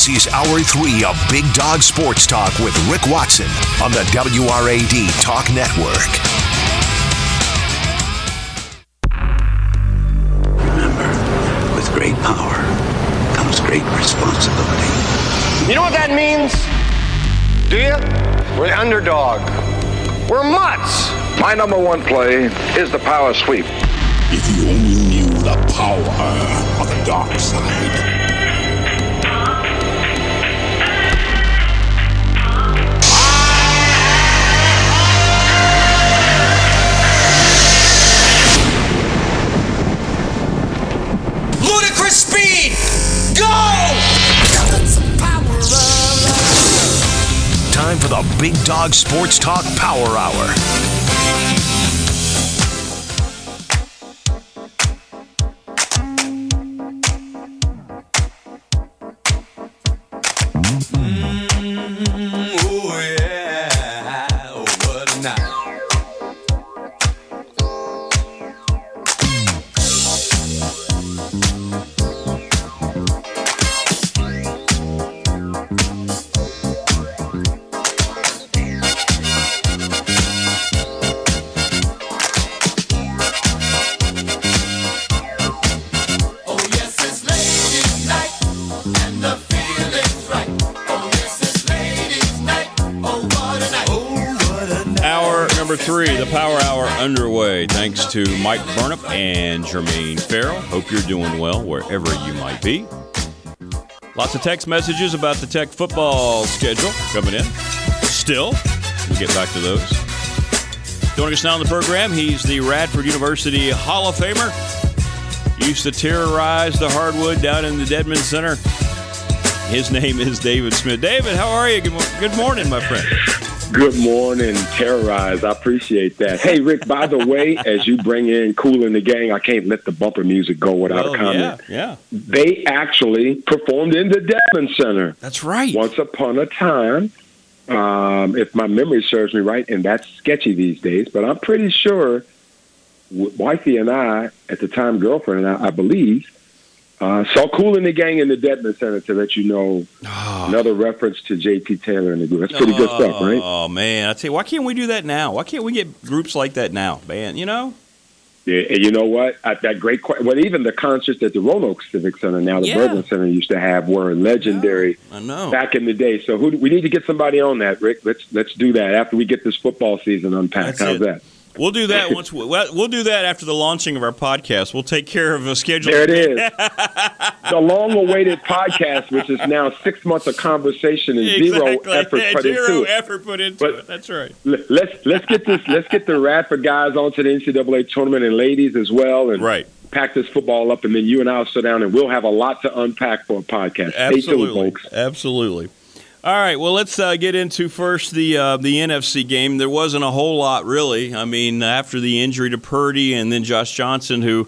This is Hour 3 of Big Dog Sports Talk with Rick Watson on the WRAD Talk Network. Remember, with great power comes great responsibility. You know what that means? Do you? We're the underdog. We're mutts. My number one play is the power sweep. If you only knew the power of the dark side. Time for the Big Dog Sports Talk Power Hour. To Mike Burnop and Jermaine Farrell. Hope you're doing well wherever you might be. Lots of text messages about the Tech football schedule coming in. Still, we'll get back to those. Joining us now on the program, he's the Radford University Hall of Famer. Used to terrorize the hardwood down in the Dedmon Center. His name is David Smith. David, how are you? Good, mo- good morning, my friend. Good morning, terrorize. I appreciate that. Hey, Rick. By the way, as you bring in "Kool & the Gang," I can't let the bumper music go without a comment. yeah, yeah. They actually performed in the Dedmon Center That's right. once upon a time. Um, if my memory serves me right, and that's sketchy these days, but I'm pretty sure wifey and I, at the time, girlfriend and I, I believe, uh, saw "Kool & the Gang" in the Dedmon Center. To let you know, another reference to J.T. Taylor and the group. That's pretty good stuff, right? Oh man, I tell you, why can't we do that now? Why can't we get groups like that now, man? You know? Yeah, and you know what? At that great, well, even the concerts at the Roanoke Civic Center now, the Yeah. Berglund Center used to have were legendary I know. back in the day. So who, we need to get somebody on that, Rick. Let's let's do that after we get this football season unpacked. That's How's it. that? We'll do that once. We, well, we'll do that after the launching of our podcast. We'll take care of a schedule. There it is. the long-awaited podcast, which is now six months of conversation and zero Exactly. effort put into Zero it. effort put into But- it. That's right. Let's let's get this. Let's get the Radford guys onto the NCAA tournament and ladies as well, and Right. pack this football up, and then you and I'll sit down and we'll have a lot to unpack for a podcast. Stay tuned, Absolutely. folks. Absolutely. All right. Well, let's uh, get into first the uh, the NFC game. There wasn't a whole lot really. I mean, after the injury to Purdy and then Josh Johnson, who,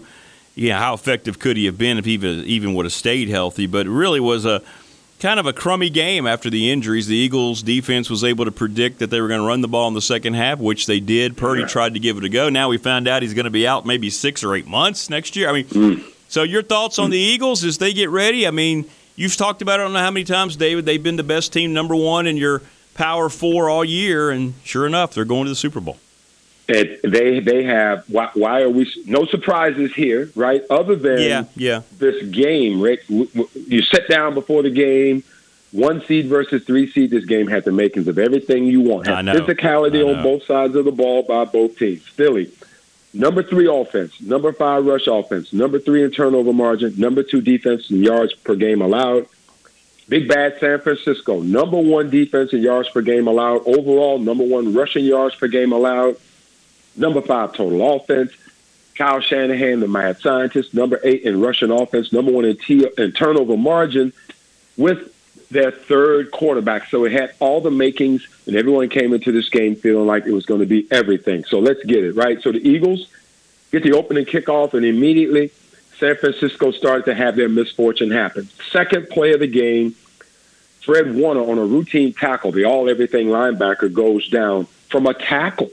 yeah, how effective could he have been if he even even would have stayed healthy? But it really was a kind of a crummy game after the injuries. The Eagles' defense was able to predict that they were going to run the ball in the second half, which they did. Purdy tried to give it a go. Now we found out he's going to be out maybe six or eight months next year. I mean, Mm. so your thoughts on the Eagles as they get ready? I mean, you've talked about it I don't know how many times, David. They've been the best team, number one in your Power Four all year, and sure enough, they're going to the Super Bowl. And they they have why, why are we no surprises here, right? Other than Yeah, yeah. this game, Rick. W- w- You sit down before the game. One seed versus three seed. This game had the makings of everything you want. I know. Physicality I on both sides of the ball by both teams. Philly, number three offense, number five rush offense, number three in turnover margin, number two defense in yards per game allowed. Big bad San Francisco, number one defense in yards per game allowed. Overall, number one rushing yards per game allowed. Number five total offense. Kyle Shanahan, the mad scientist, number eight in rushing offense, number one in, T- in turnover margin, with their third quarterback. So it had all the makings, and everyone came into this game feeling like it was going to be everything. So let's get it, right? So the Eagles get the opening kickoff, and immediately San Francisco started to have their misfortune happen. Second play of the game, Fred Warner on a routine tackle, the all everything linebacker goes down from a tackle,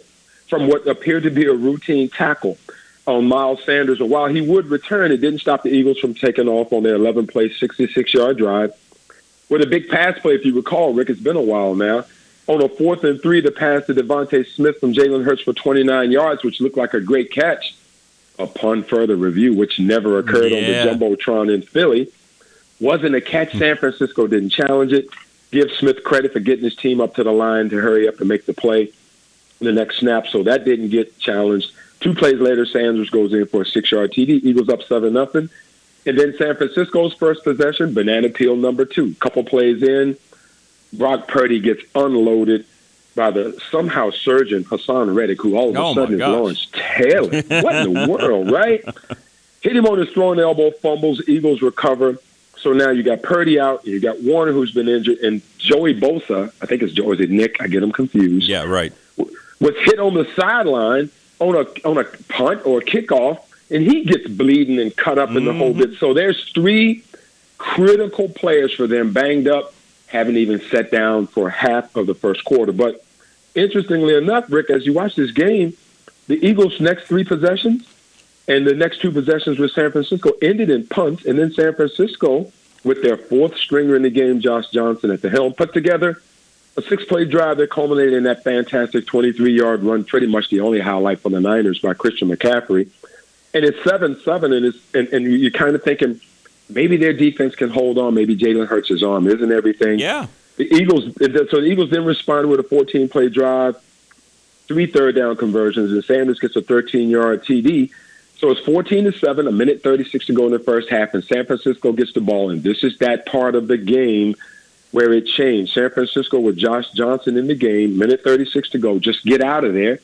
from what appeared to be a routine tackle on Miles Sanders. And while he would return, it didn't stop the Eagles from taking off on their 11 play, 66 yard drive. With a big pass play, if you recall, Rick, it's been a while now. On a fourth and three, the pass to DeVonta Smith from Jalen Hurts for 29 yards, which looked like a great catch upon further review, which never occurred Yeah. on the Jumbotron in Philly. Wasn't a catch. San Francisco didn't challenge it. Give Smith credit for getting his team up to the line to hurry up and make the play the next snap. So that didn't get challenged. Two plays later, Sanders goes in for a six-yard TD. Eagles up seven nothing. And then San Francisco's first possession, banana peel number two. Couple plays in, Brock Purdy gets unloaded by the somehow surgeon Haason Reddick, who all of a Oh, my sudden is. Lawrence Taylor. What in the world, right? Hit him on his throwing elbow, fumbles. Eagles recover. So now you got Purdy out, you got Warner who's been injured, and Joey Bosa. I think it's Joey, Is it Nick? I get him confused. Yeah, right. Was hit on the sideline on a on a punt or a kickoff, and he gets bleeding and cut up in the whole mm-hmm. bit. So there's three critical players for them banged up, haven't even sat down for half of the first quarter. But interestingly enough, Rick, as you watch this game, the Eagles' next three possessions and the next two possessions with San Francisco ended in punts, and then San Francisco, with their fourth stringer in the game, Josh Johnson at the helm, put together a six-play drive that culminated in that fantastic 23-yard run, pretty much the only highlight for the Niners by Christian McCaffrey. And it's seven-seven, and it's and, and you're kind of thinking maybe their defense can hold on. Maybe Jalen Hurts' his arm isn't everything. Yeah. The Eagles, so the Eagles then responded with a 14-play drive, three third down conversions, and Sanders gets a 13-yard TD. So it's 14 to seven, a minute 36 to go in the first half, and San Francisco gets the ball. And this is that part of the game where it changed. San Francisco with Josh Johnson in the game, minute 36 to go. Just get out of there.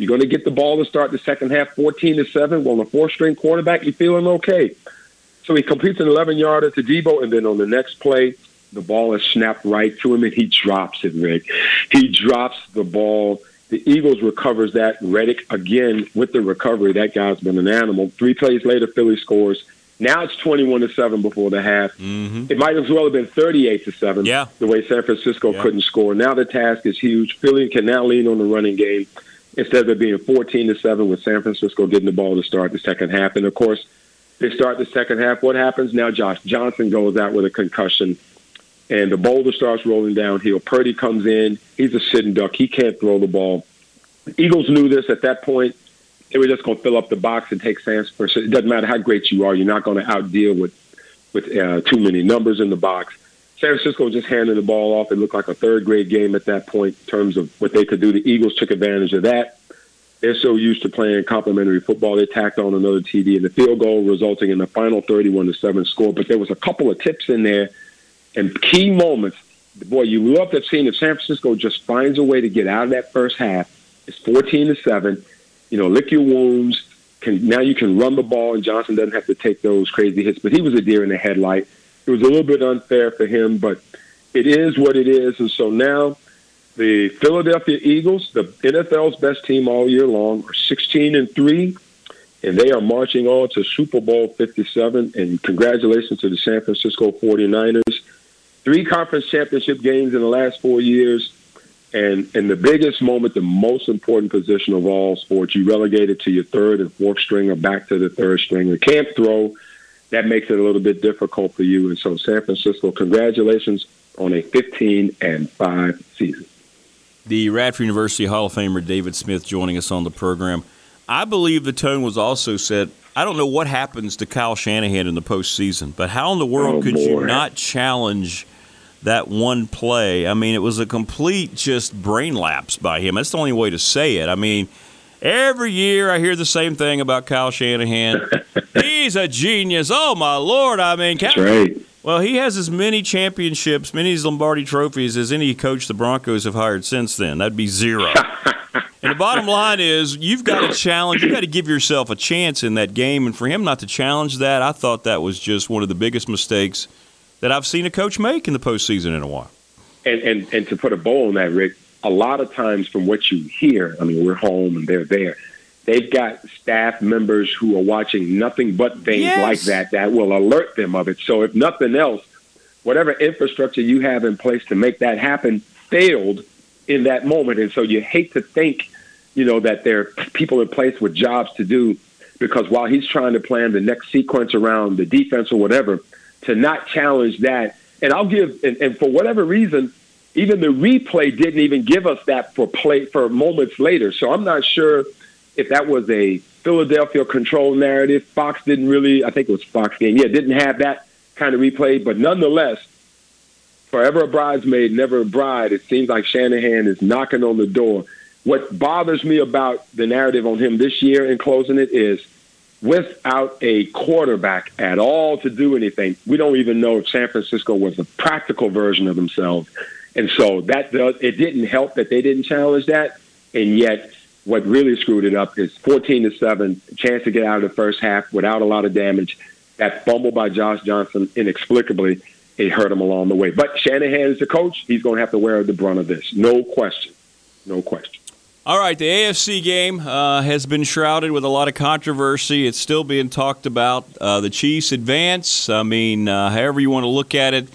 You're going to get the ball to start the second half, 14 to seven. Well, the four-string quarterback, you're feeling okay. So he completes an 11 yarder to Deebo, and then on the next play, the ball is snapped right to him, and he drops it, Rick. He drops the ball. The Eagles recovers that. Reddick, again, with the recovery, that guy's been an animal. Three plays later, Philly scores. Now it's 21 to 7 before the half. Mm-hmm. It might as well have been 38 to 7. Yeah. The way San Francisco Yeah. couldn't score. Now the task is huge. Philly can now lean on the running game instead of it being 14 to 7 with San Francisco getting the ball to start the second half. And of course, they start the second half. What happens now? Josh Johnson goes out with a concussion, and the boulder starts rolling downhill. Purdy comes in. He's a sitting duck. He can't throw the ball. The Eagles knew this at that point. They were just going to fill up the box and take San Francisco. It doesn't matter how great you are. You're not going to outdeal with with uh, too many numbers in the box. San Francisco just handing the ball off. It looked like a third grade game at that point in terms of what they could do. The Eagles took advantage of that. They're so used to playing complimentary football. They tacked on another TD and the field goal, resulting in the final 31 to 7 score. But there was a couple of tips in there and key moments. Boy, you love that scene if San Francisco just finds a way to get out of that first half. It's 14 to 7. You know, lick your wounds. Can, now you can run the ball, and Johnson doesn't have to take those crazy hits. But he was a deer in the headlight. It was a little bit unfair for him, but it is what it is. And so now the Philadelphia Eagles, the NFL's best team all year long, are 16 and 3, and they are marching on to Super Bowl 57. And congratulations to the San Francisco 49ers. Three conference championship games in the last four years. And in the biggest moment, the most important position of all sports, you relegated to your third and fourth stringer back to the third stringer. Can't throw. That makes it a little bit difficult for you. And so San Francisco, congratulations on a 15 and 5 season. The Radford University Hall of Famer David Smith joining us on the program. I believe the tone was also set. I don't know what happens to Kyle Shanahan in the postseason, but how in the world Oh, could you not challenge that one play? I mean, it was a complete just brain lapse by him. That's the only way to say it. I mean, every year I hear the same thing about Kyle Shanahan. He's a genius. Oh my lord! I mean, Kyle, Right. well, he has as many championships, many Lombardi trophies as any coach the Broncos have hired since then. That'd be zero. and the bottom line is, you've got to challenge. You've got to give yourself a chance in that game. And for him not to challenge that, I thought that was just one of the biggest mistakes that I've seen a coach make in the postseason in a while. And, and and to put a bow on that, Rick, a lot of times from what you hear, I mean, we're home and they're there. They've got staff members who are watching nothing but things Yes. like that that will alert them of it. So if nothing else, whatever infrastructure you have in place to make that happen failed in that moment. And so you hate to think, you know, that there are people in place with jobs to do because while he's trying to plan the next sequence around the defense or whatever, to not challenge that. And I'll give, and, and for whatever reason, even the replay didn't even give us that for play for moments later. So I'm not sure if that was a Philadelphia control narrative. Fox didn't really, I think it was Fox game. Yeah, didn't have that kind of replay, but nonetheless, forever a bridesmaid, never a bride. It seems like Shanahan is knocking on the door. What bothers me about the narrative on him this year in closing it is without a quarterback at all to do anything, we don't even know if San Francisco was a practical version of themselves. And so that does, it didn't help that they didn't challenge that. And yet, what really screwed it up is 14 to 7, chance to get out of the first half without a lot of damage. That fumble by Josh Johnson, inexplicably, it hurt him along the way. But Shanahan is the coach. He's going to have to wear the brunt of this. No question. No question. All right, the AFC game uh, has been shrouded with a lot of controversy. It's still being talked about. Uh, the Chiefs advance. I mean, uh, however you want to look at it.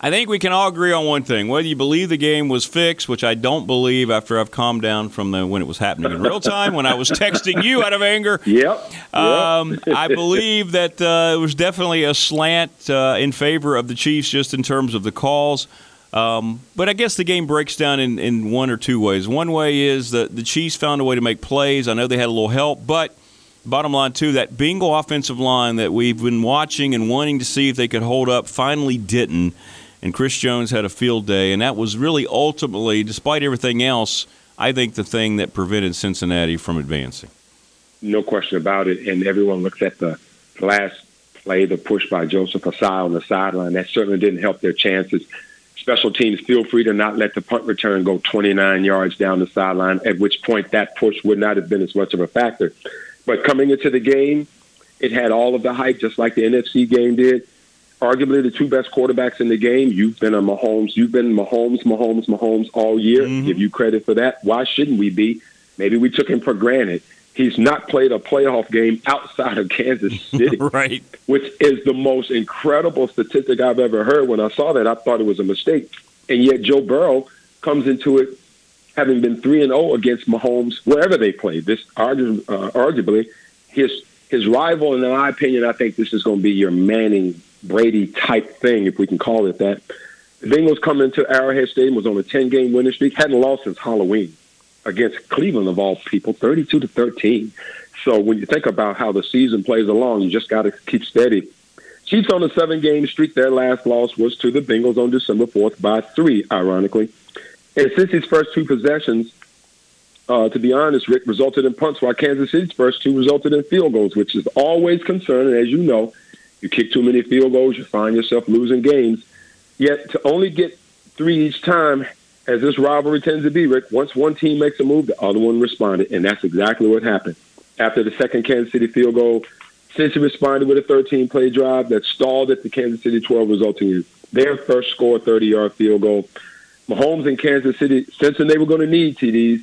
I think we can all agree on one thing. Whether you believe the game was fixed, which I don't believe after I've calmed down from the when it was happening in real time, when I was texting you out of anger. Yep. Um, I believe that uh, it was definitely a slant uh, in favor of the Chiefs just in terms of the calls. Um, but I guess the game breaks down in, in one or two ways. One way is that the Chiefs found a way to make plays. I know they had a little help, but bottom line, too, that bingo offensive line that we've been watching and wanting to see if they could hold up finally didn't. And Chris Jones had a field day, and that was really ultimately, despite everything else, I think the thing that prevented Cincinnati from advancing. No question about it. And everyone looks at the last play, the push by Joseph Ossai on the sideline. That certainly didn't help their chances. Special teams, feel free to not let the punt return go 29 yards down the sideline, at which point that push would not have been as much of a factor. But coming into the game, it had all of the hype, just like the NFC game did. Arguably the two best quarterbacks in the game. You've been a Mahomes. You've been Mahomes, Mahomes, Mahomes all year. Give you credit for that. Why shouldn't we be? Maybe we took him for granted. He's not played a playoff game outside of Kansas City right. which is the most incredible statistic I've ever heard. When I saw that, I thought it was a mistake. And yet Joe Burrow comes into it having been 3 and 0 against Mahomes wherever they played. This argu- uh, arguably his his rival and in my opinion, I think this is going to be your Manning Brady type thing if we can call it that. The Bengals come into Arrowhead Stadium was on a 10 game winning streak, hadn't lost since Halloween against Cleveland of all people, 32 to 13. So when you think about how the season plays along, you just got to keep steady. Chiefs on a seven game streak. Their last loss was to the Bengals on December 4th by three, ironically. And since his first two possessions, uh, to be honest, Rick, resulted in punts, while Kansas City's first two resulted in field goals, which is always concerning. As you know, you kick too many field goals, you find yourself losing games. Yet to only get three each time, as this rivalry tends to be, Rick, once one team makes a move, the other one responded, and that's exactly what happened. After the second Kansas City field goal, Cincy responded with a 13-play drive that stalled at the Kansas City 12, resulting in their first score, 30-yard field goal. Mahomes and Kansas City, sensing they were going to need TDs,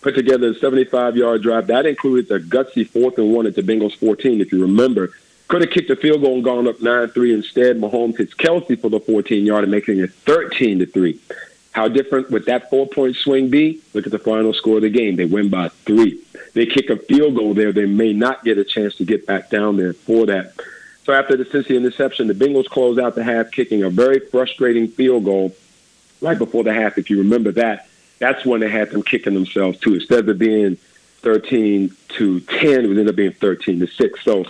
put together a 75-yard drive. That included the gutsy fourth and one at the Bengals 14, if you remember. Could have kicked the field goal and gone up 9-3. Instead, Mahomes hits Kelce for the 14-yard and making it 13 to three. How different would that four-point swing be? Look at the final score of the game. They win by three. They kick a field goal there. They may not get a chance to get back down there for that. So after the Cincy interception, the Bengals close out the half, kicking a very frustrating field goal right before the half. If you remember that, that's when they had them kicking themselves too. Instead of being 13 to 10, it would end up being 13 to six. So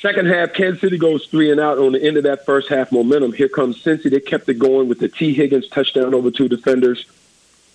Second half, Kansas City goes three and out on the end of that first half momentum. Here comes Cincy. They kept it going with the Tee Higgins touchdown over two defenders.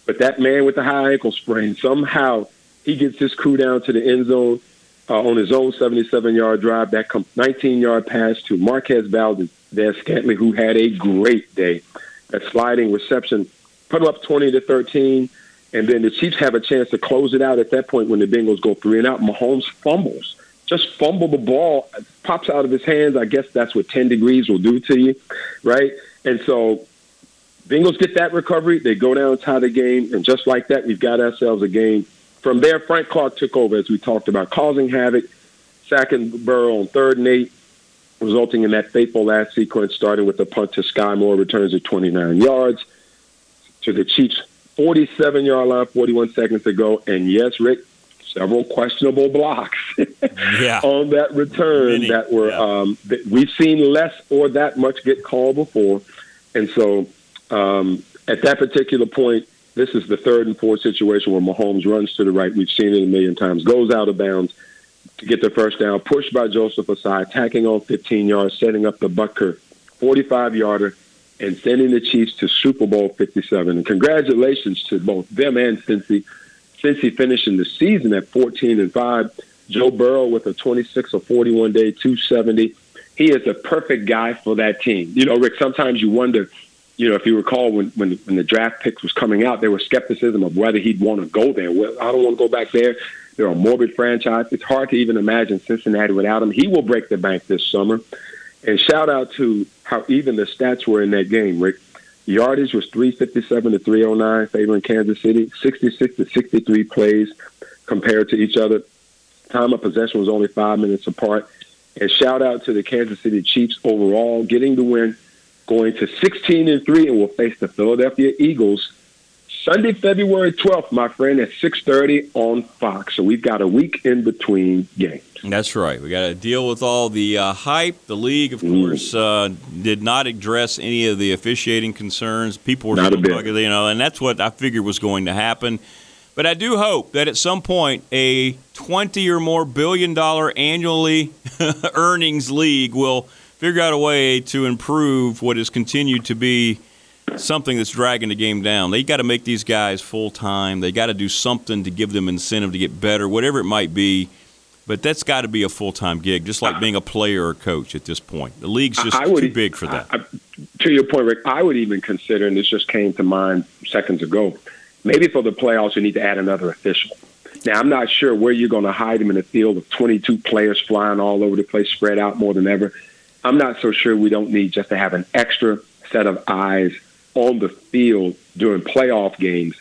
But that man with the high ankle sprain, somehow he gets his crew down to the end zone uh, on his own 77-yard drive. That 19-yard pass to Marquez Valdes Scantling, who had a great day. That sliding reception put them up 20 to 13. And then the Chiefs have a chance to close it out at that point when the Bengals go three and out. Mahomes fumbles just fumble the ball, pops out of his hands. I guess that's what 10 degrees will do to you, right? And so Bengals get that recovery. They go down, tie the game, and just like that, we've got ourselves a game. From there, Frank Clark took over, as we talked about, causing havoc, sacking Burrow on third and eight, resulting in that fateful last sequence, starting with the punt to Skyy Moore, returns it 29 yards to the Chiefs' 47 yard line, 41 seconds to go. And yes, Rick, several questionable blocks Yeah. on that return Many, that were yeah. um, that we've seen less or that much get called before, and so um, at that particular point, this is the third and fourth situation where Mahomes runs to the right. We've seen it a million times. Goes out of bounds to get the first down, pushed by Joseph Ossai, tacking on 15 yards, setting up the Butker 45 yarder, and sending the Chiefs to Super Bowl 57. And congratulations to both them and Cincy. Cincy finishing the season at 14 and 5. Joe Burrow with a 26 or 41 day 270. He is the perfect guy for that team. You know, Rick, sometimes you wonder, you know, if you recall when, when, when the draft picks was coming out, there was skepticism of whether he'd want to go there. Well, I don't want to go back there. They're a morbid franchise. It's hard to even imagine Cincinnati without him. He will break the bank this summer. And shout out to how even the stats were in that game, Rick. Yardage was 357 to 309, favoring Kansas City. 66 to 63 plays compared to each other. Time of possession was only five minutes apart. And shout out to the Kansas City Chiefs overall, getting the win, going to 16 and three, and will face the Philadelphia Eagles Sunday, February 12th, my friend, at 6:30 on Fox. So we've got a week in between games. That's right. We got to deal with all the uh, hype. The league, of Mm. course, uh, did not address any of the officiating concerns. People were Not a bit. you know, and that's what I figured was going to happen. But I do hope that at some point a 20 or more billion dollar annually earnings league will figure out a way to improve what has continued to be something that's dragging the game down. They got to make these guys full time. They got to do something to give them incentive to get better, whatever it might be. But that's got to be a full time gig, just like being a player or coach at this point. The league's just would- too big for that. I, I- to your point, Rick, I would even consider, and this just came to mind seconds ago, maybe for the playoffs, you need to add another official. Now, I'm not sure where you're going to hide him in a field of 22 players flying all over the place, spread out more than ever. I'm not so sure we don't need just to have an extra set of eyes on the field during playoff games.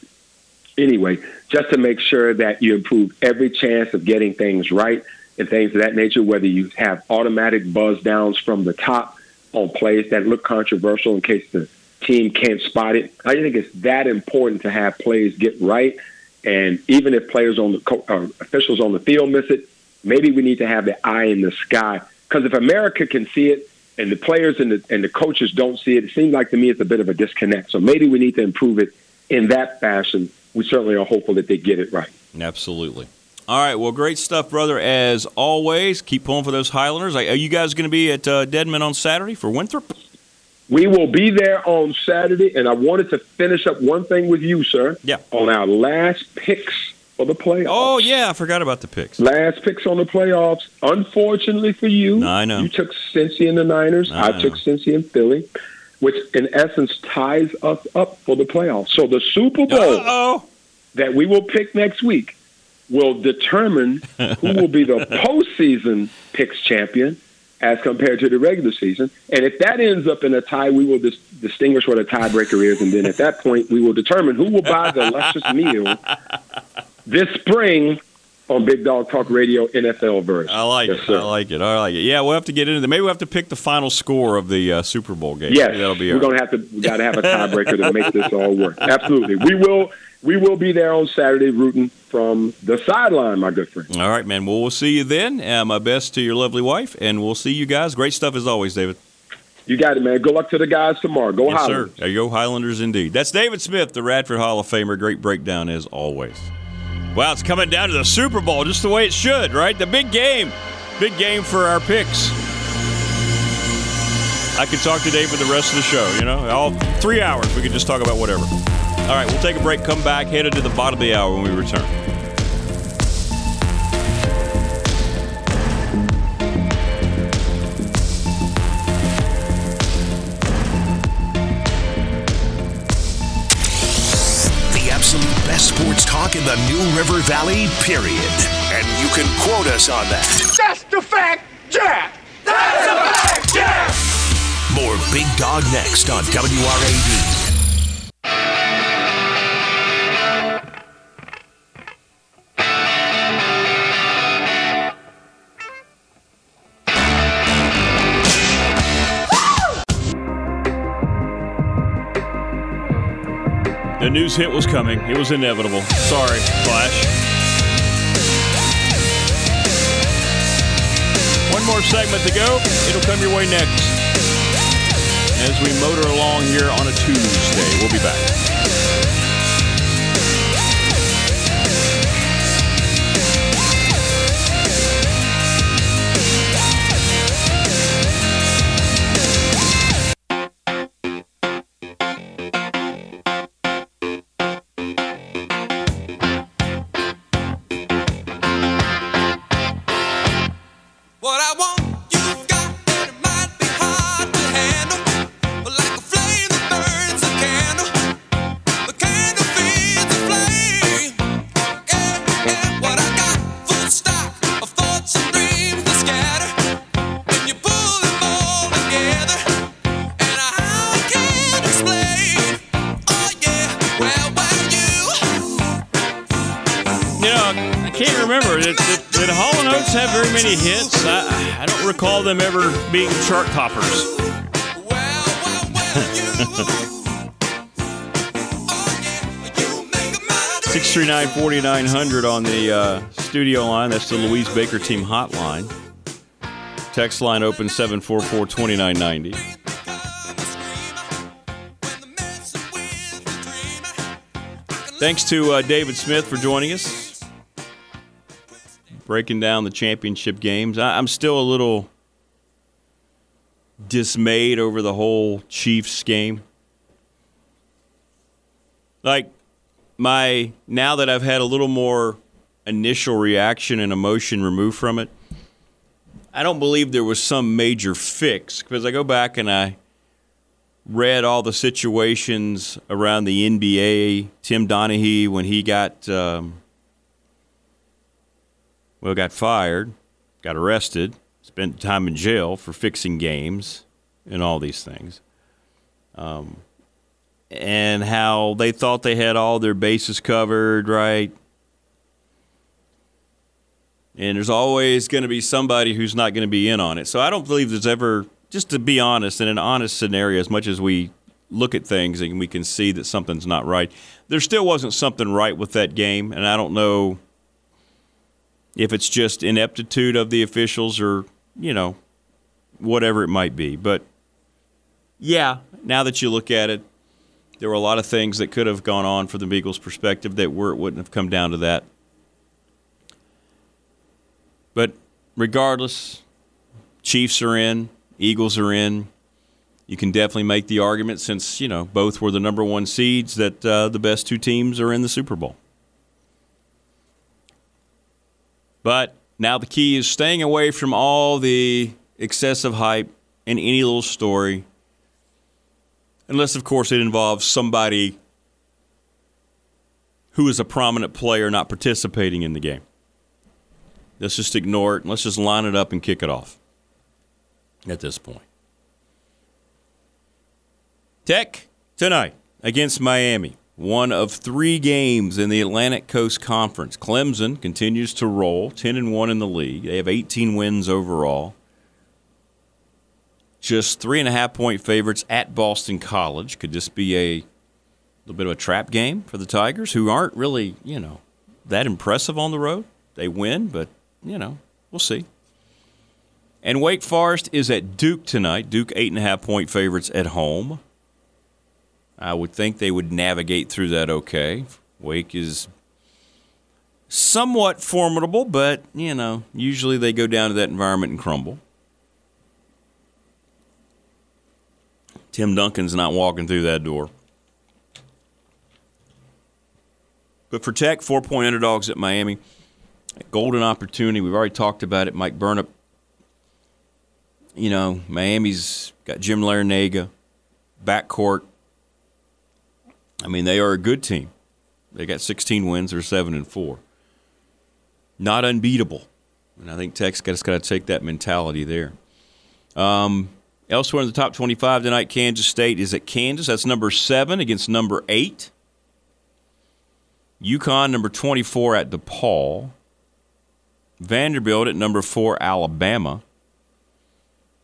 Anyway, just to make sure that you improve every chance of getting things right and things of that nature, whether you have automatic buzz downs from the top on plays that look controversial in case the team can't spot it. I think it's that important to have plays get right. And even if players on the uh, officials on the field miss it, maybe we need to have the eye in the sky. Because if America can see it and the players and the and the coaches don't see it, it seems like to me it's a bit of a disconnect. So maybe we need to improve it in that fashion. We certainly are hopeful that they get it right. Absolutely. All right. Well, great stuff, brother. As always, keep pulling for those Highlanders. Are you guys going to be at uh, Dedmon on Saturday for Winthrop? We will be there on Saturday, and I wanted to finish up one thing with you, sir. Yeah. On our last picks for the playoffs. Oh, yeah. I forgot about the picks. Last picks on the playoffs. Unfortunately for you, I know. you took Cincy and the Niners. I I, took Cincy and Philly, which in essence ties us up for the playoffs. So the Super Bowl Uh-oh. that we will pick next week will determine who will be the postseason picks champion as compared to the regular season. And if that ends up in a tie, we will dis- distinguish what a tiebreaker is. And then at that point, we will determine who will buy the luscious meal this spring on Big Dog Talk Radio NFL version. I like Yes, it. sir. I like it. I like it. Yeah, we'll have to get into that. Maybe we'll have to pick the final score of the uh, Super Bowl game. Yes, Maybe that'll be we're going to have to. We got to have a tiebreaker to make this all work. Absolutely, we will. We will be there on Saturday, rooting from the sideline, my good friend. All right, man. Well, we'll see you then. Uh, my best to your lovely wife, and we'll see you guys. Great stuff as always, David. You got it, man. Good luck to the guys tomorrow. Go yes, Highlanders. sir. Go, Highlanders indeed. That's David Smith, the Radford Hall of Famer. Great breakdown as always. Wow, it's coming down to the Super Bowl just the way it should, right? The big game. Big game for our picks. I could talk today for the rest of the show, you know? All three hours, we could just talk about whatever. All right, we'll take a break, come back, headed to the bottom of the hour when we return. Talk in the New River Valley, period. And you can quote us on that. That's the fact, Jack! That's the fact, Jack! More Big Dog next on WRAD. News hit was coming. It was inevitable. Sorry, Flash. One more segment to go. It'll come your way next. As we motor along here on a Tuesday. We'll be back. Chart toppers. Six three nine forty nine hundred on the uh, studio line. That's the Louise Baker Team hotline. Text line open 744 2990. Thanks to uh, David Smith for joining us. Breaking down the championship games. I, I'm still a little dismayed over the whole Chiefs game. Like, my now that I've had a little more initial reaction and emotion removed from it, I don't believe there was some major fix because I go back and I read all the situations around the NBA. Tim Donaghy when he got um, well got fired, got arrested, spent time in jail for fixing games and all these things. Um, and how they thought they had all their bases covered, right? And there's always going to be somebody who's not going to be in on it. So I don't believe there's ever, just to be honest, in an honest scenario, as much as we look at things and we can see that something's not right, there still wasn't something right with that game. And I don't know if it's just ineptitude of the officials or, you know, whatever it might be. But yeah, now that you look at it, there were a lot of things that could have gone on from the Eagles' perspective that were, wouldn't have come down to that. But regardless, Chiefs are in, Eagles are in. You can definitely make the argument since, you know, both were the number one seeds that uh, the best two teams are in the Super Bowl. But now the key is staying away from all the excessive hype in any little story, unless, of course, it involves somebody who is a prominent player not participating in the game. Let's just ignore it and let's just line it up and kick it off at this point. Tech tonight against Miami. One of three games in the Atlantic Coast Conference. Clemson continues to roll, 10 and 1 in the league. They have 18 wins overall. Just three and a half point favorites at Boston College. Could this be a little bit of a trap game for the Tigers, who aren't really, you know, that impressive on the road? They win, but, you know, we'll see. And Wake Forest is at Duke tonight. Duke, eight and a half point favorites at home. I would think they would navigate through that okay. Wake is somewhat formidable, but, you know, usually they go down to that environment and crumble. Tim Duncan's not walking through that door. But for Tech, four point underdogs at Miami. Golden opportunity. We've already talked about it. Mike Burnop. You know, Miami's got Jim Larranaga, backcourt. I mean, they are a good team. They got 16 wins. They're seven and four. Not unbeatable. And I think Tech's got, to take that mentality there. Um, elsewhere in the top 25 tonight, Kansas State is at Kansas. That's number seven against number eight. UConn, number 24 at DePaul. Vanderbilt at number four, Alabama.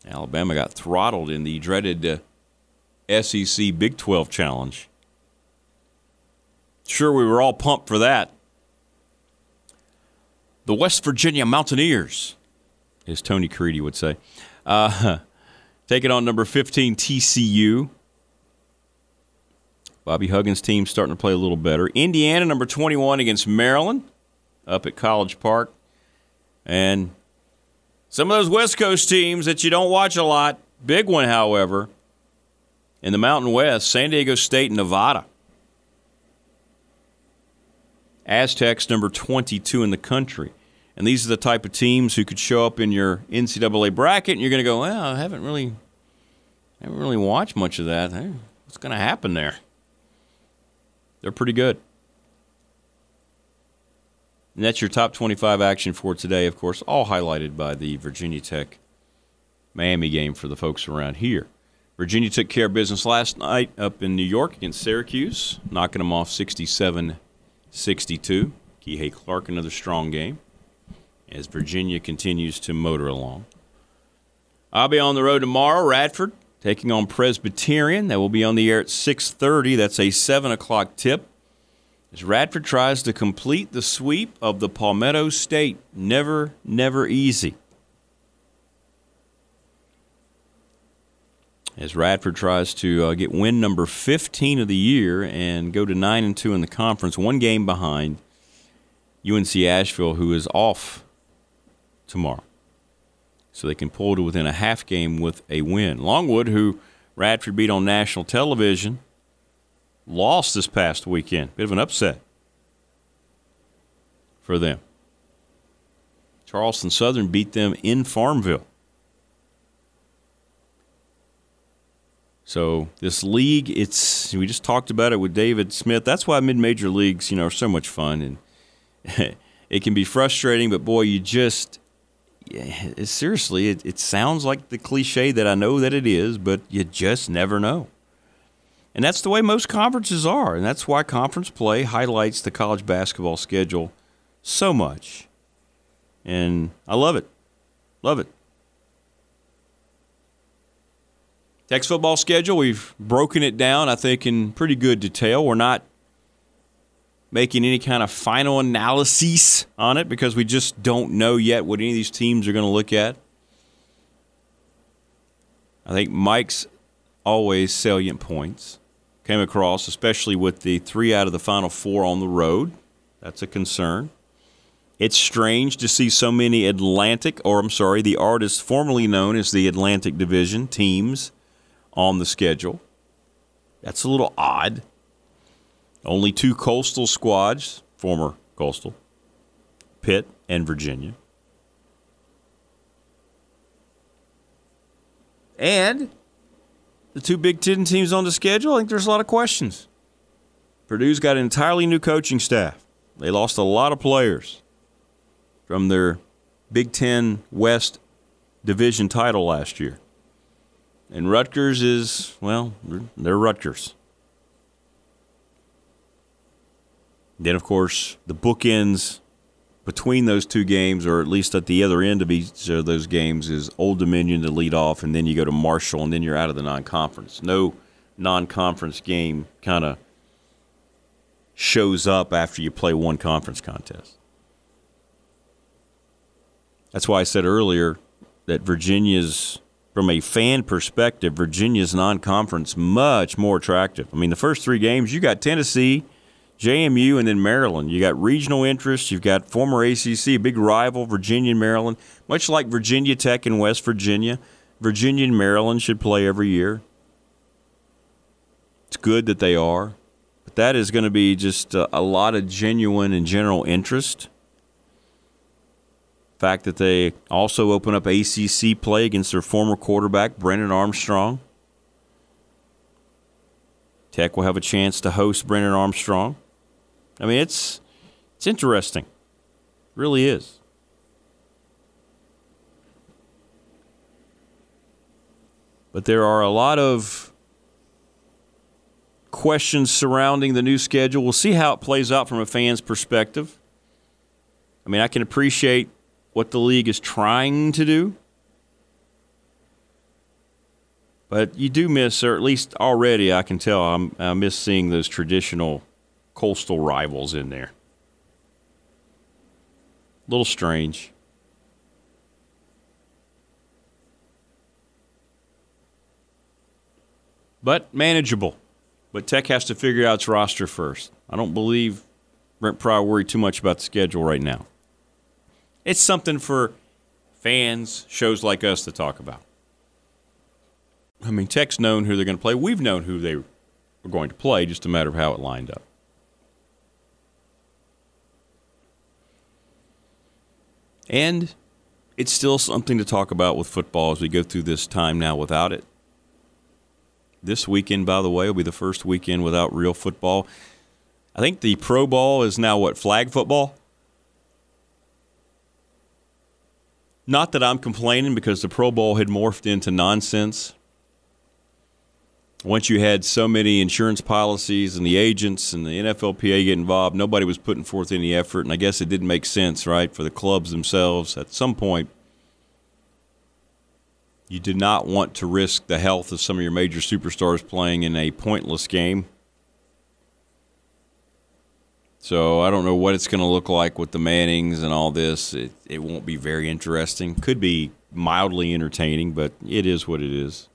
Alabama got throttled in the dreaded uh, SEC Big 12 challenge. Sure, we were all pumped for that. The West Virginia Mountaineers, as Tony Caridi would say, uh, taking on number 15 TCU. Bobby Huggins' team starting to play a little better. Indiana, number 21 against Maryland, up at College Park. And some of those West Coast teams that you don't watch a lot, big one, however, in the Mountain West, San Diego State and Nevada. Aztecs, number 22 in the country. And these are the type of teams who could show up in your NCAA bracket, and you're going to go, well, I haven't really, haven't really watched much of that. Hey, what's going to happen there? They're pretty good. And that's your top 25 action for today, of course, all highlighted by the Virginia Tech Miami game for the folks around here. Virginia took care of business last night up in New York against Syracuse, knocking them off 67 62. Kihei Clark, another strong game as Virginia continues to motor along. I'll be on the road tomorrow, Radford, taking on Presbyterian. That will be on the air at 6.30. That's a 7 o'clock tip. As Radford tries to complete the sweep of the Palmetto State. Never, never easy. As Radford tries to uh, get win number 15 of the year and go to 9 and 2 in the conference, one game behind UNC Asheville, who is off tomorrow. So they can pull to within a half game with a win. Longwood, who Radford beat on national television, lost this past weekend. Bit of an upset for them. Charleston Southern beat them in Farmville. So this league, it's we just talked about it with David Smith. That's why mid-major leagues, you know, are so much fun, and it can be frustrating. But boy, you just seriously, it, it sounds like the cliche that I know that it is, but you just never know. And that's the way most conferences are, and that's why conference play highlights the college basketball schedule so much. And I love it, love it. Tech's football schedule, we've broken it down, I think, in pretty good detail. We're not making any kind of final analyses on it because we just don't know yet what any of these teams are going to look at. I think Mike's always salient points came across, especially with the three out of the final four on the road. That's a concern. It's strange to see so many Atlantic, or I'm sorry, the artists formerly known as the Atlantic Division teams on the schedule. That's a little odd. Only two coastal squads, former coastal, Pitt and Virginia. And the two Big Ten teams on the schedule, I think there's a lot of questions. Purdue's got an entirely new coaching staff. They lost a lot of players from their Big Ten West division title last year. And Rutgers is, well, they're Rutgers. Then, of course, the bookends between those two games, or at least at the other end of each of those games, is Old Dominion to lead off, and then you go to Marshall, and then you're out of the non conference. No non conference game kind of shows up after you play one conference contest. That's why I said earlier that Virginia's from a fan perspective, Virginia's non conference much more attractive. I mean, the first three games, you got Tennessee, JMU, and then Maryland. You got regional interests. You've got former ACC, big rival, Virginia and Maryland. Much like Virginia Tech and West Virginia, Virginia and Maryland should play every year. It's good that they are. But that is going to be just a, a lot of genuine and general interest fact that they also open up ACC play against their former quarterback, Brennan Armstrong. Tech will have a chance to host Brennan Armstrong. I mean, it's it's interesting. It really is. But there are a lot of questions surrounding the new schedule. We'll see how it plays out from a fan's perspective. I mean, I can appreciate what the league is trying to do. But you do miss, or at least already I can tell, I'm, I miss seeing those traditional coastal rivals in there. A little strange. But manageable. But Tech has to figure out its roster first. I don't believe Brent Pry worried too much about the schedule right now. It's something for fans, shows like us to talk about. I mean, Tech's known who they're going to play. We've known who they were going to play, just a matter of how it lined up. And it's still something to talk about with football as we go through this time now without it. This weekend, by the way, will be the first weekend without real football. I think the Pro Bowl is now what, flag football? Not that I'm complaining because the Pro Bowl had morphed into nonsense. Once you had so many insurance policies and the agents and the NFLPA get involved, nobody was putting forth any effort. And I guess it didn't make sense, right, for the clubs themselves. At some point, you did not want to risk the health of some of your major superstars playing in a pointless game. So I don't know what it's going to look like with the Mannings and all this. It, it won't be very interesting. Could be mildly entertaining, but it is what it is.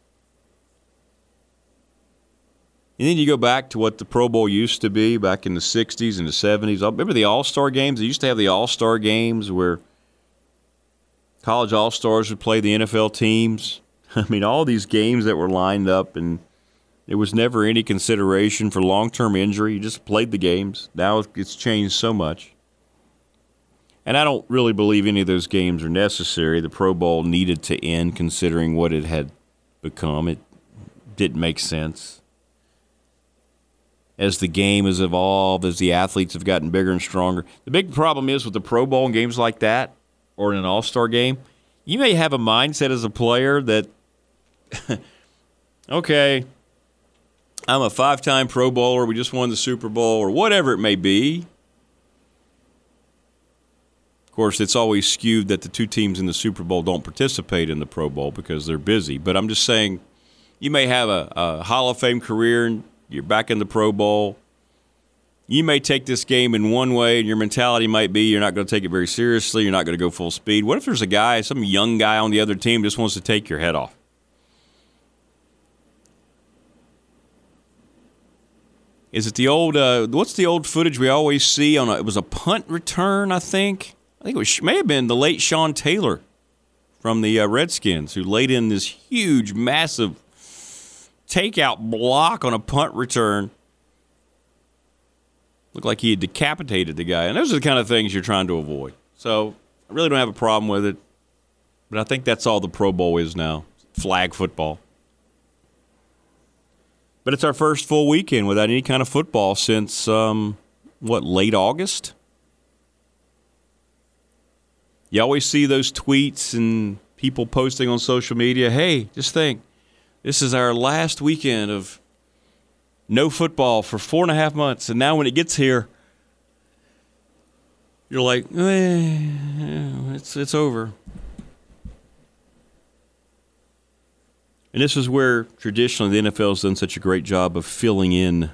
And then you go back to what the Pro Bowl used to be back in the 60s and the 70s. I remember the All Star games? They used to have the All Star games where college All Stars would play the NFL teams. I mean, all these games that were lined up, and there was never any consideration for long term injury. You just played the games. Now it's changed so much. And I don't really believe any of those games are necessary. The Pro Bowl needed to end considering what it had become. It didn't make sense as the game has evolved, as the athletes have gotten bigger and stronger. The big problem is with the Pro Bowl and games like that, or in an All Star game, you may have a mindset as a player that, okay, I'm a five time Pro Bowler, we just won the Super Bowl, or whatever it may be. Of course, it's always skewed that the two teams in the Super Bowl don't participate in the Pro Bowl because they're busy. But I'm just saying, you may have a, a Hall of Fame career and you're back in the Pro Bowl. You may take this game in one way, and your mentality might be you're not going to take it very seriously. You're not going to go full speed. What if there's a guy, some young guy on the other team, just wants to take your head off? Is it the old? Uh, what's the old footage we always see on? A, it was a punt return, I think. I think it was may have been the late Sean Taylor from the uh, Redskins who laid in this huge, massive takeout block on a punt return. Looked like he had decapitated the guy. And those are the kind of things you're trying to avoid. So I really don't have a problem with it. But I think that's all the Pro Bowl is now flag football. But it's our first full weekend without any kind of football since, um, what, late August? You always see those tweets and people posting on social media hey, just think, this is our last weekend of no football for four and a half months. And now when it gets here, you're like, eh, it's, it's over. And this is where traditionally the NFL has done such a great job of filling in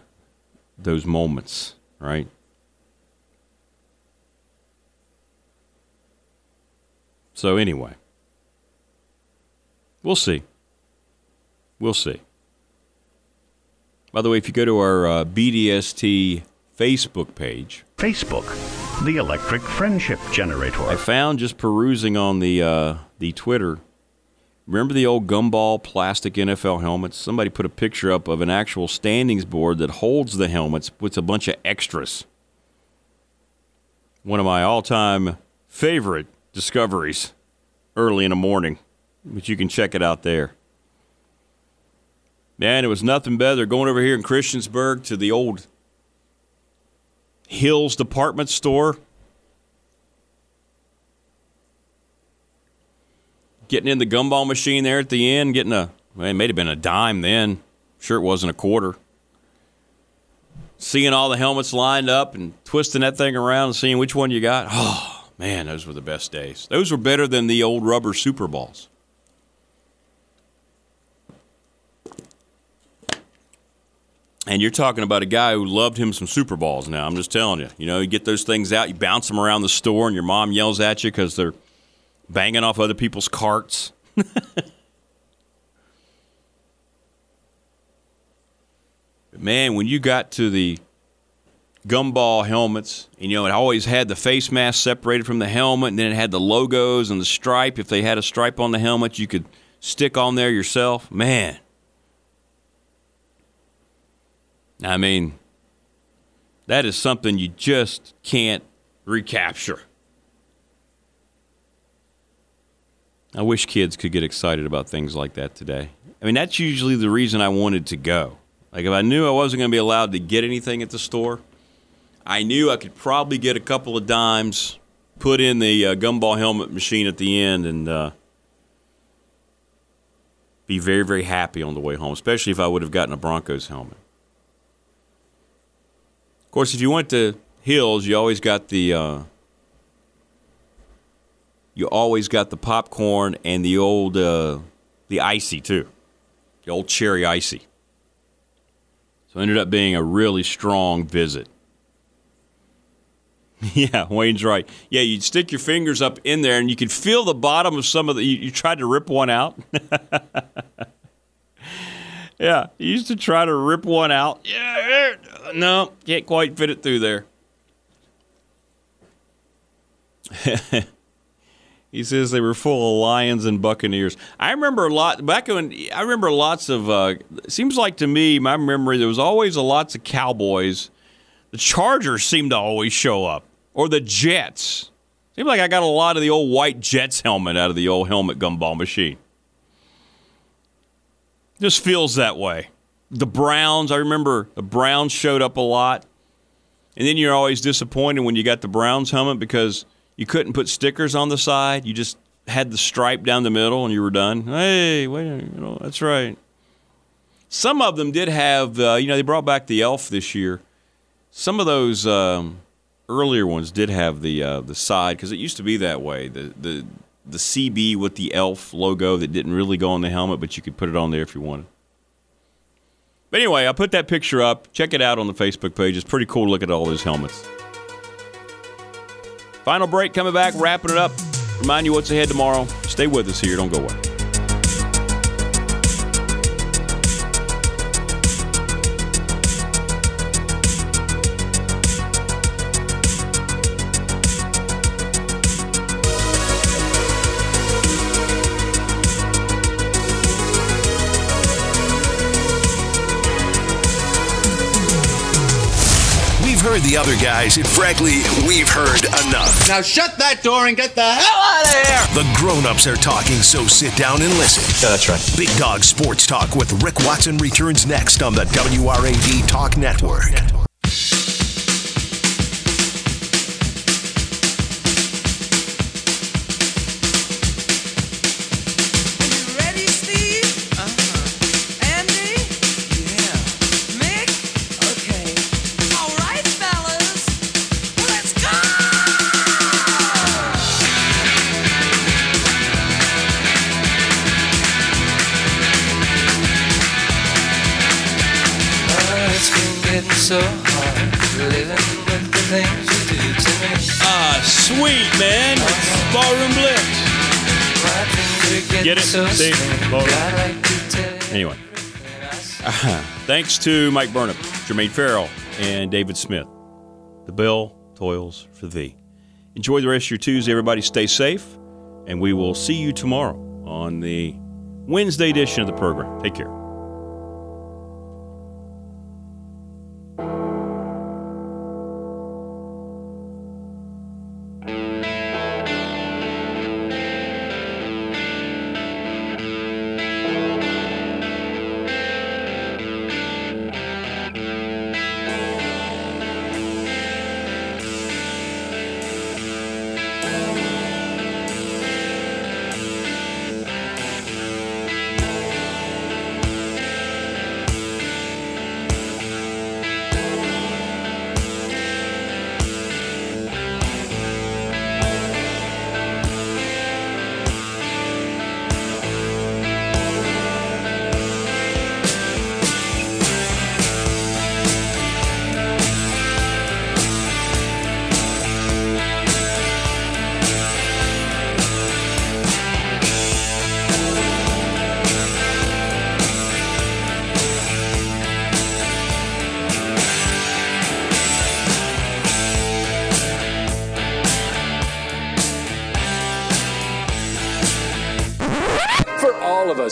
those moments, right? So, anyway, we'll see. We'll see. By the way, if you go to our uh, BDST Facebook page, Facebook, the electric friendship generator. I found just perusing on the uh, the Twitter. Remember the old gumball plastic NFL helmets? Somebody put a picture up of an actual standings board that holds the helmets, with a bunch of extras. One of my all-time favorite discoveries early in the morning, but you can check it out there. Man, it was nothing better going over here in Christiansburg to the old Hills Department Store. Getting in the gumball machine there at the end, getting a, well, it may have been a dime then. Sure, it wasn't a quarter. Seeing all the helmets lined up and twisting that thing around and seeing which one you got. Oh, man, those were the best days. Those were better than the old rubber Super Balls. And you're talking about a guy who loved him some Super Balls now. I'm just telling you. You know, you get those things out, you bounce them around the store, and your mom yells at you because they're banging off other people's carts. Man, when you got to the gumball helmets, you know, it always had the face mask separated from the helmet, and then it had the logos and the stripe. If they had a stripe on the helmet, you could stick on there yourself. Man. I mean, that is something you just can't recapture. I wish kids could get excited about things like that today. I mean, that's usually the reason I wanted to go. Like, if I knew I wasn't going to be allowed to get anything at the store, I knew I could probably get a couple of dimes, put in the uh, gumball helmet machine at the end, and uh, be very, very happy on the way home, especially if I would have gotten a Broncos helmet. Of course, if you went to Hills, you always got the uh, you always got the popcorn and the old uh, the icy too, the old cherry icy. So ended up being a really strong visit. Yeah, Wayne's right. Yeah, you'd stick your fingers up in there and you could feel the bottom of some of the. You, you tried to rip one out. yeah, you used to try to rip one out. Yeah, no, can't quite fit it through there. he says they were full of lions and buccaneers. I remember a lot back when I remember lots of. Uh, seems like to me, my memory, there was always a lots of cowboys. The Chargers seemed to always show up, or the Jets. Seemed like I got a lot of the old white Jets helmet out of the old helmet gumball machine. Just feels that way. The Browns, I remember the Browns showed up a lot. And then you're always disappointed when you got the Browns helmet because you couldn't put stickers on the side. You just had the stripe down the middle and you were done. Hey, wait a minute, you know, that's right. Some of them did have, uh, you know, they brought back the elf this year. Some of those um, earlier ones did have the uh, the side because it used to be that way. The the the CB with the elf logo that didn't really go on the helmet, but you could put it on there if you wanted. But anyway, I put that picture up. Check it out on the Facebook page. It's pretty cool to look at all those helmets. Final break coming back, wrapping it up. Remind you what's ahead tomorrow. Stay with us here. Don't go away. Heard the other guys, and frankly, we've heard enough. Now shut that door and get the hell out of here! The grown-ups are talking, so sit down and listen. Yeah, that's right. Big Dog Sports Talk with Rick Watson returns next on the WRAD Talk Network. So See? strange. Like to tell Anyway, uh-huh. thanks to Mike Burnop, Jermaine Farrell, and David Smith. The bell toils for thee. Enjoy the rest of your Tuesday, everybody. Stay safe, and we will see you tomorrow on the Wednesday edition of the program. Take care.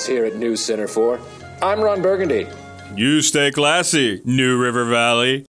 Here at News Center for. I'm Ron Burgundy. You stay classy, New River Valley.